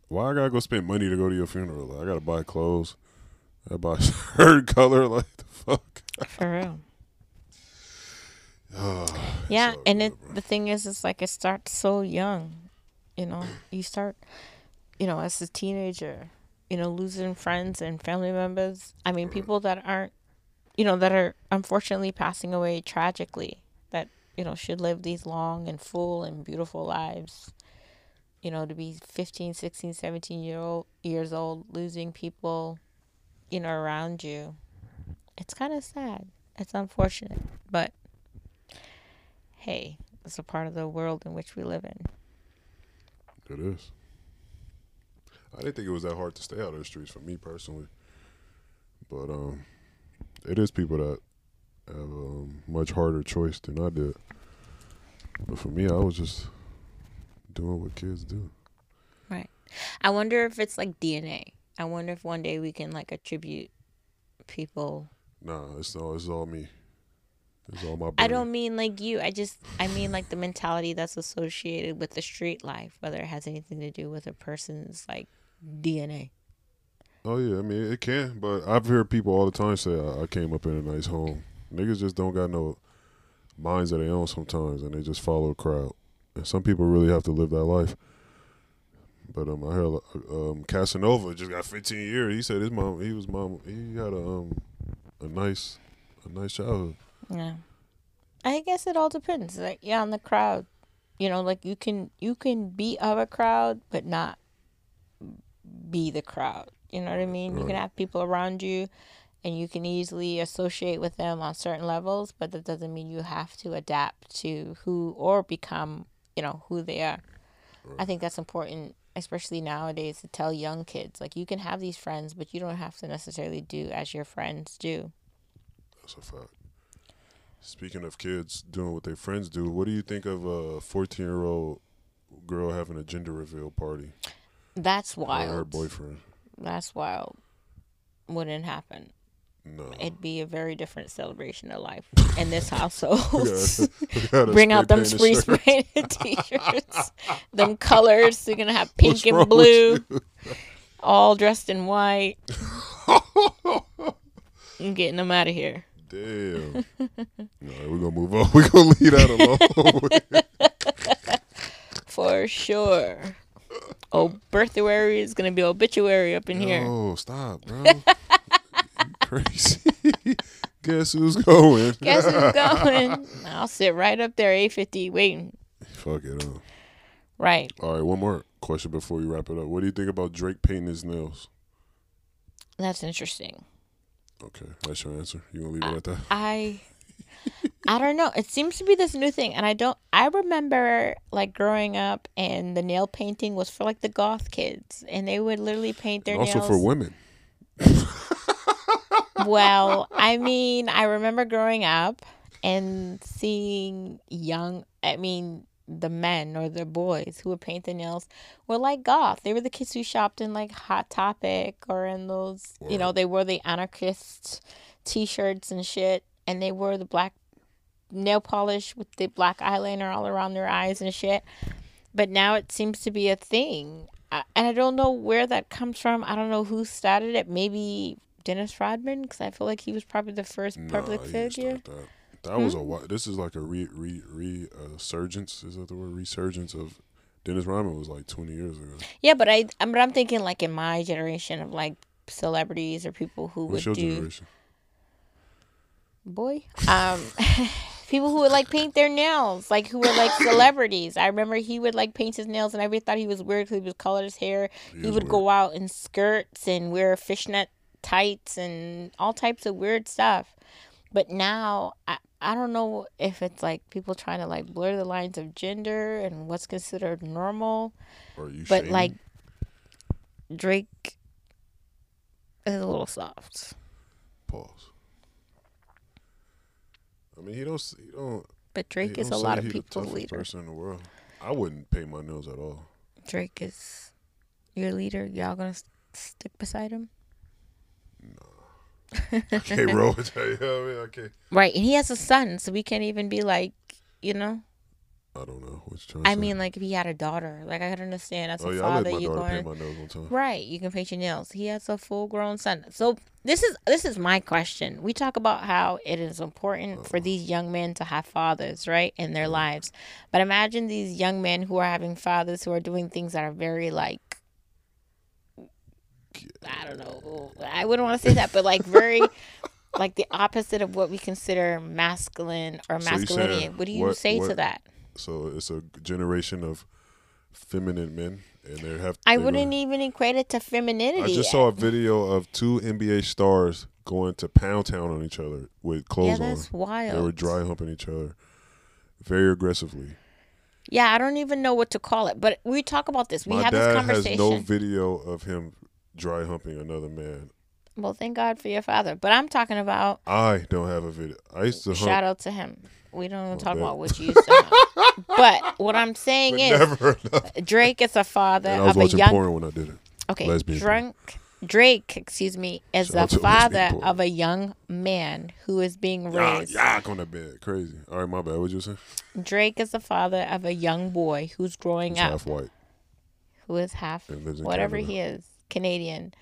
why I gotta go spend money to go to your funeral? Like, I gotta buy clothes. I gotta buy shirt color. Like the fuck. For real. Ah, it's Yeah, and good, it bro. the thing is, it's like it starts so young. You know, you start, you know, as a teenager, you know, losing friends and family members. I mean, people that aren't, you know, that are unfortunately passing away tragically. That you know should live these long and full and beautiful lives. You know, to be 15, 16, 17 year old years old, losing people, you know, around you. It's kind of sad. It's unfortunate, but hey, it's a part of the world in which we live in. It is. I didn't think it was that hard to stay out of the streets for me personally, but um, it is people that have a um, much harder choice than I did. But for me, I was just doing what kids do. Right. I wonder if it's like DNA. I wonder if one day we can like attribute people. Nah, it's all it's all me. It's all my. Brain. I don't mean like you. I just I mean like the mentality that's associated with the street life, whether it has anything to do with a person's like DNA. Oh yeah, I mean it can, but I've heard people all the time say I, I came up in a nice home. Niggas just don't got no minds of their own sometimes, and they just follow a crowd. And some people really have to live that life. But um, I heard um Casanova just got 15 years. He said his mom, he was mom, he had a um a nice a nice childhood. Yeah. I guess it all depends. Like yeah, on the crowd. You know, like you can you can be of a crowd but not be the crowd. You know what I mean? You can have people around you and you can easily associate with them on certain levels, but that doesn't mean you have to adapt to who or become, you know, who they are. I think that's important, especially nowadays, to tell young kids. Like, you can have these friends, but you don't have to necessarily do as your friends do. That's a fact. Speaking of kids doing what their friends do, what do you think of a 14 year old girl having a gender reveal party That's for her boyfriend? That's wild. Wouldn't happen. No. It'd be a very different celebration of life in this household. Bring out them spray spray painted t-shirts, them colors. They're gonna have pink What's and blue, all dressed in white. I'm getting them out of here. Damn. All right, we're gonna move on. We're gonna leave that alone. For sure. Oh, birthday is gonna be obituary up in here. Oh, stop, bro. crazy. Guess who's going? Guess who's going? I'll sit right up there, A50, waiting. Fuck it up. Right. All right, one more question before we wrap it up. What do you think about Drake painting his nails? That's interesting. Okay, that's your answer. You gonna leave it at that? I I don't know. It seems to be this new thing and I don't I remember like growing up and the nail painting was for like the goth kids and they would literally paint their And also nails. for women. well, I mean, I remember growing up and seeing young I mean the men or the boys who would paint their nails were like goth. They were the kids who shopped in like Hot Topic or in those, you know, they wore the anarchist t-shirts and shit and they wore the black nail polish with the black eyeliner all around their eyes and shit. But now it seems to be a thing. I, and I don't know where that comes from. I don't know who started it. Maybe Dennis Rodman because I feel like he was probably the first public Nah, figure. That, that was a This is like a re re re uh, resurgence. Is that the word? Resurgence of Dennis Rodman was like twenty years ago. Yeah, but I I'm- but I'm thinking like in my generation of like celebrities or people who What's your would do generation? Boy um people who would like paint their nails like who were like celebrities i remember he would like paint his nails and everybody thought he was weird because he was colored his hair he is would weird. go out in skirts and wear fishnet tights and all types of weird stuff but now i I don't know if it's like people trying to like blur the lines of gender and what's considered normal, but shaming? like Drake is a little soft. pause. I mean, he don't. s- He don't. But Drake is a lot of people's leader. person in the world. I wouldn't paint my nails at all. Drake is your leader. Y'all gonna stick beside him? I can't roll with that. You know what I mean? I can't. Right, and he has a son, so we can't even be like, you know. I don't know what you're trying to I say. mean, like if he had a daughter, like I could understand as oh a yeah, father, you daughter going paint my nails one time. right. You can paint your nails. He has a full grown son. So this is this is my question. We talk about how it is important uh-huh. for these young men to have fathers, right, in their mm-hmm. lives. But imagine these young men who are having fathers who are doing things that are very like I don't know. I wouldn't want to say that, but like very like the opposite of what we consider masculine or So masculinity. saying What do you what- say to that? So it's a generation of feminine men, and they have. I they wouldn't even equate it to femininity. I just saw a video of two NBA stars going to Pound Town on each other with yeah, clothes on. that's wild. They were dry humping each other very aggressively. Yeah, I don't even know what to call it. But we talk about this. We My have this dad conversation. has no video of him dry humping another man. well, thank God for your father. But I'm talking about I don't have a video. I used to hump, shout out to him. We don't even talk bad. about what you have. but what I'm saying but is. Drake is a father And I was of a watching young porn when I did it. Okay, lesbian drunk Drake, excuse me, is Shout out the father of a young man who is being raised. yak on the bed. Crazy. All right, my bad. What you say? Drake is the father of a young boy who's growing He's up, half white who is half and lives in whatever Canada. he is, Canadian.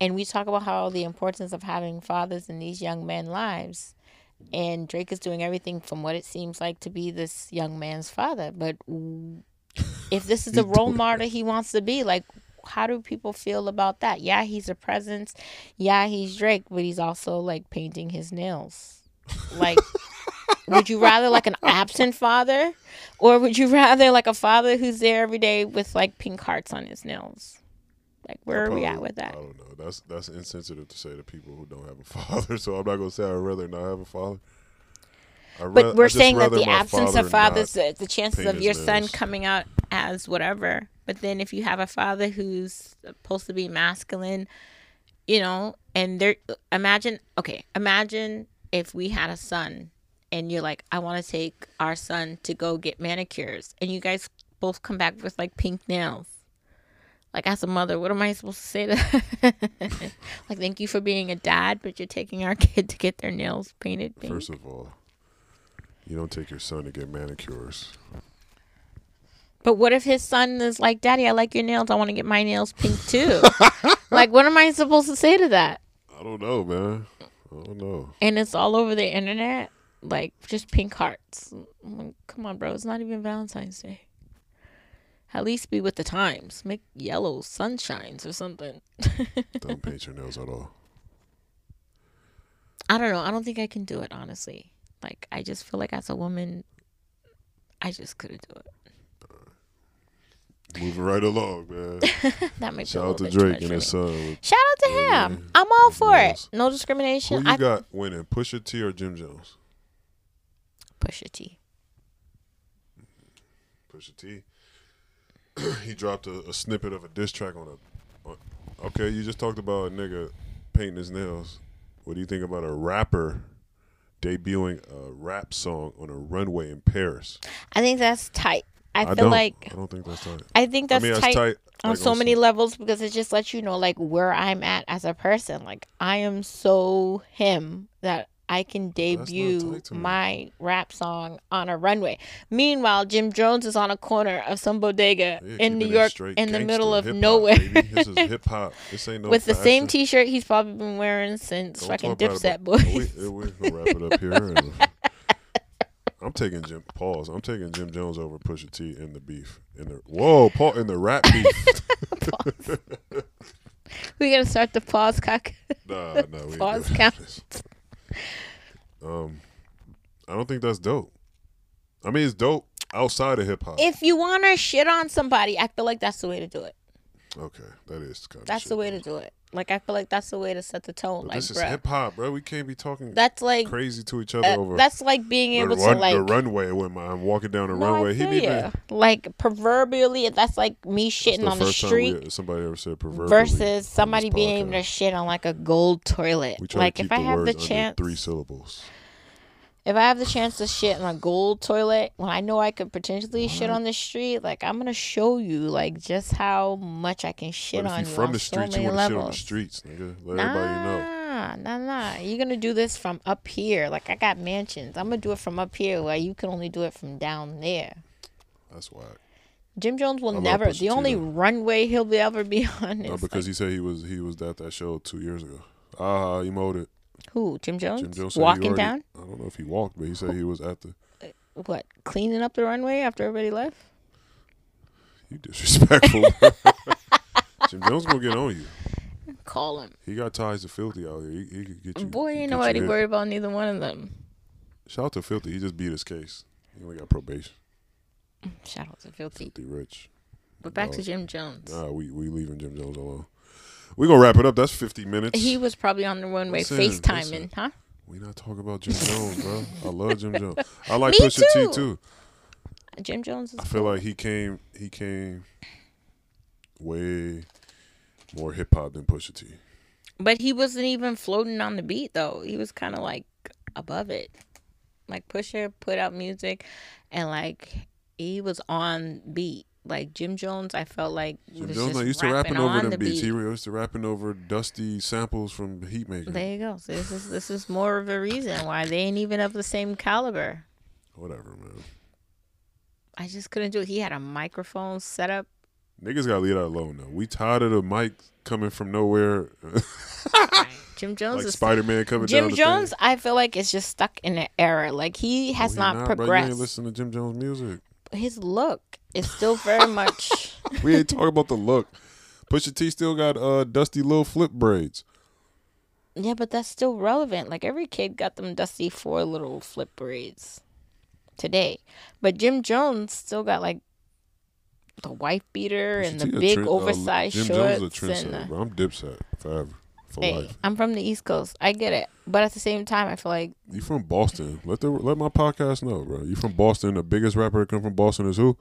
and we talk about how the importance of having fathers in these young men lives and drake is doing everything from what it seems like to be this young man's father. But if this is the role model he wants to be like how do people feel about that? Yeah he's a presence. Yeah he's drake but he's also like painting his nails. Like would you rather like an absent father or would you rather like a father who's there every day with like pink hearts on his nails like where are we at with that I don't know. That's that's insensitive to say to people who don't have a father. So I'm not gonna say I'd rather not have a father. But we're saying that the absence father of fathers, the chances of your son coming out as whatever. But then if you have a father who's supposed to be masculine, you know, and there, imagine, okay, imagine if we had a son and you're like, I want to take our son to go get manicures, and you guys both come back with like pink nails. Like as a mother, what am I supposed to say to like thank you for being a dad, but you're taking our kid to get their nails painted pink. First of all, you don't take your son to get manicures. But what if his son is like, Daddy, I like your nails. I want to get my nails pink too. like, what am I supposed to say to that? I don't know, man. I don't know. And it's all over the internet, like just pink hearts. Like, Come on, bro. It's not even Valentine's Day. At least be with the times. Make yellow sunshines or something. Don't paint your nails at all. I don't know. I don't think I can do it, honestly. Like, I just feel like as a woman, I just couldn't do it. Moving right along, man. That a Shout out to Drake and his son. Shout out to Yeah, him. man. I'm all for it. nails. No Who discrimination. you I got winning? Pusha T or Jim Jones? Pusha T. Pusha T. he dropped a, a snippet of a diss track on a. On, okay, you just talked about a nigga painting his nails. What do you think about a rapper debuting a rap song on a runway in Paris? I think that's tight. I, feel don't. like I don't think that's tight. I think that's I mean, tight, that's tight on like, so many some- levels because it just lets you know like where I'm at as a person. Like I am so him that I can oh, debut tight my rap song on a runway. Meanwhile, Jim Jones is on a corner of some bodega Yeah, in New York in the middle of nowhere. This is hip hop. This ain't no with the same. T-shirt he's probably been wearing since Don't fucking Dipset boys. We, we're gonna wrap it up here. and- uh, I'm taking Jim. Pause. I'm taking Jim Jones over Pusha T in the beef. In the whoa, Paul in the rap beef. We're gonna start the pause cock. nah, nah. We Pause count. Um, I don't think that's dope. I mean, it's dope outside of hip hop. If you wanna shit on somebody, I feel like that's the way to do it. Okay, that is kind of. That's the way to do it. Like I feel like that's the way to set the tone. But like, this is hip hop, bro. We can't be talking That's like crazy to each other uh, over. that's like being able run, to like the runway when I'm walking down the no, runway. He be like proverbially that's like me shitting the on the street we, somebody ever said proverbially versus somebody being able to shit on like a gold toilet. Like if I have the chance, three syllables. If I have the chance to shit on a gold toilet when I know I could potentially shit on the street, like I'm gonna show you like just how much I can shit But if on you from the so streets, you want to shit on the streets, nigga. Let nah, everybody know. Nah, nah. You're gonna do this from up here. Like I got mansions. I'm gonna do it from up here where you can only do it from down there. That's why. Jim Jones will never. The only though. runway he'll be ever be on is No, because like, he said he was he was at that show two years ago. Ah, he emoted. Who Jim Jones, Jim Jones walking already- down. I don't know if he walked, but he said he was at the. Uh, what cleaning up the runway after everybody left? You disrespectful. Jim Jones gonna get on you. Call him. He got ties to Filthy out here. He, he could get you. Boy, ain't nobody worried about neither one of them. Shout out to Filthy. He just beat his case. He only got probation. Shout out to Filthy. Filthy rich. But back to Jim Jones. Nah, we we leaving Jim Jones alone. We gonna wrap it up. That's fifty minutes. He was probably on the runway Listen, FaceTiming, listen. huh? We not talking about Jim Jones, bro. I love Jim Jones. I like Pusha too. T too. Jim Jones is I feel cool. like he came he came way more hip hop than Pusha T. But he wasn't even floating on the beat though. He was kind of like above it. Like Pusha put out music, and like he was on beat. Like Jim Jones, I felt like Jim was Jones just used to rapping over them the beats. beat. He used to rapping over dusty samples from Heatmaker. There you go. So this is this is more of a reason why they ain't even of the same caliber. Whatever, man. I just couldn't do it. He had a microphone set up Niggas gotta leave that alone though. We tired of the mic coming from nowhere, Jim Jones like is Spider Man coming Jim Jones. thing. I feel like is just stuck in an era. Like he has No, he not, Bro. You progressed. ain't listen to Jim Jones music. His look is still very much. We ain't talking about the look. Pusha T still got uh dusty little flip braids. Yeah, but that's still relevant. Like every kid got them dusty four little flip braids today. But Jim Jones still got like the wife beater Pusha and T the big trend- uh, oversized Jim shorts. Jones is a and, trendsetter, uh, bro. I'm Dipset forever for hey, life. I'm from the East Coast. I get it. But at the same time, I feel like You from Boston? Let the let my podcast know, bro. You from Boston? The biggest rapper to come from Boston is who?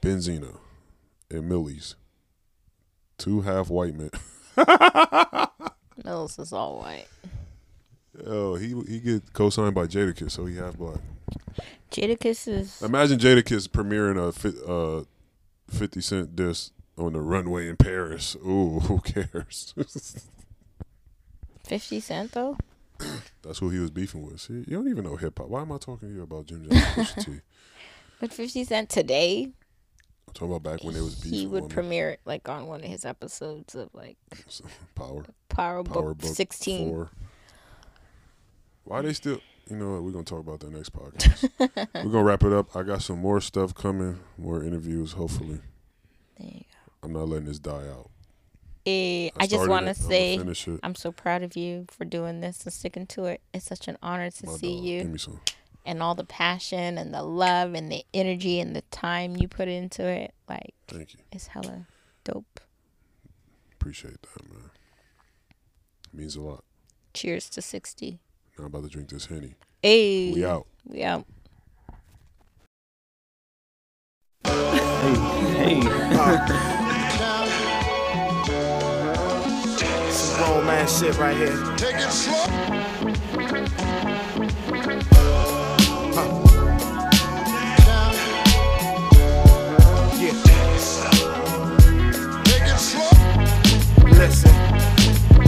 Benzino and Millyz. Two half white men. Mills is all white. Oh, he he get co-signed by Jadakiss, so he half black. Jadakiss is Imagine Jadakiss premiering a fi- uh, Fifty Cent disc on the runway in Paris. Ooh, who cares? 50 Cent though. That's who he was beefing with. See, you don't even know hip hop. Why am I talking to you about Jim Jones? and Pusha T? But 50 Cent today, I'm talking about back when they was beefing. he would on premiere it like on one of his episodes of like Power. Power, Power Book Book 16. Four. Why they still? You know what? We're gonna talk about that next podcast. we're gonna wrap it up. I got some more stuff coming, more interviews. Hopefully, There you I'm not letting this die out. Eh, I, just want to it. I'ma say. I'm so proud of you for doing this and sticking to it. It's such an honor to My see dog. you Give me some. and all the passion and the love and the energy and the time you put into it. Like Thank you. it's hella dope. Appreciate that, man. means a lot. Cheers to 60. Now I'm about to drink this henny. Hey, We out. We out. Hey, Some man shit right here. Take it slow. Yeah, Take it slow. listen.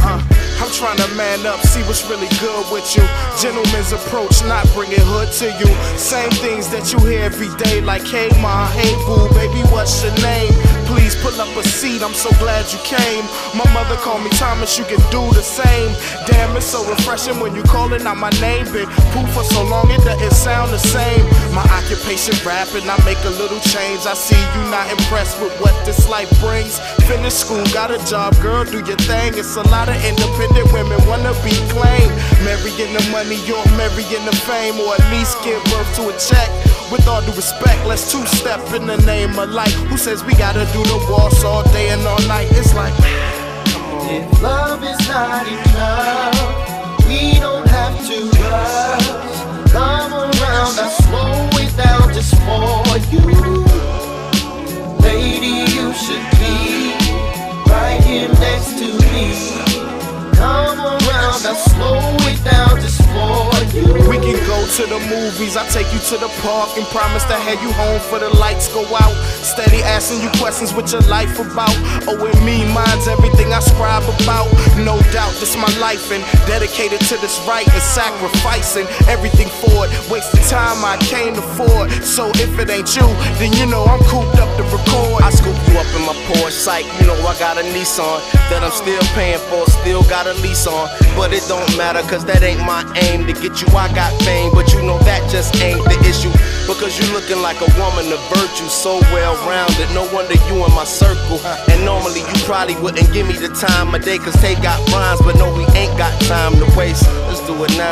Uh, I'm trying to man up, see what's really good with you. Gentleman's approach, not bringing hood to you. Same things that you hear every day, like hey ma, hey boo, baby, what's your name? Please pull up a seat, I'm so glad you came. My mother called me Thomas, you can do the same. Damn, it's so refreshing when you calling out my name. Been poof for so long, it doesn't sound the same. My occupation rapping, I make a little change. I see you not impressed with what this life brings. Finish school, got a job, girl, do your thing. It's a lot of independent women wanna be claimed. Marrying the money, you're marrying the fame, or at least give birth to a check. With all due respect, let's two step in the name of life. Who says we gotta do the waltz all day and all night? It's like, If love is not enough, we don't have to rush. Come around, I'll slow it down just for you. Lady, you should be right here next to me. Come around, I'll slow it down just for you. We can go to the movies, I take you to the park and promise to have you home for the lights go out. Steady asking you questions what your life about. Oh, and me, mine's everything I scribe about. No doubt, this my life and dedicated to this right and sacrificing everything for it. Wasting time I can't afford. So if it ain't you, then you know I'm cooped up to record. I scoop you up in my Porsche sight. You know I got a Nissan that I'm still paying for, still got a lease on. But it don't matter, cause that ain't my aim to get you. I got fame, but you know that just ain't the issue. Because you looking like a woman of virtue, so well rounded. No wonder you in my circle. And normally you probably wouldn't give me the time of day, cause they got rhymes, but no, we ain't got time to waste. Let's do it now.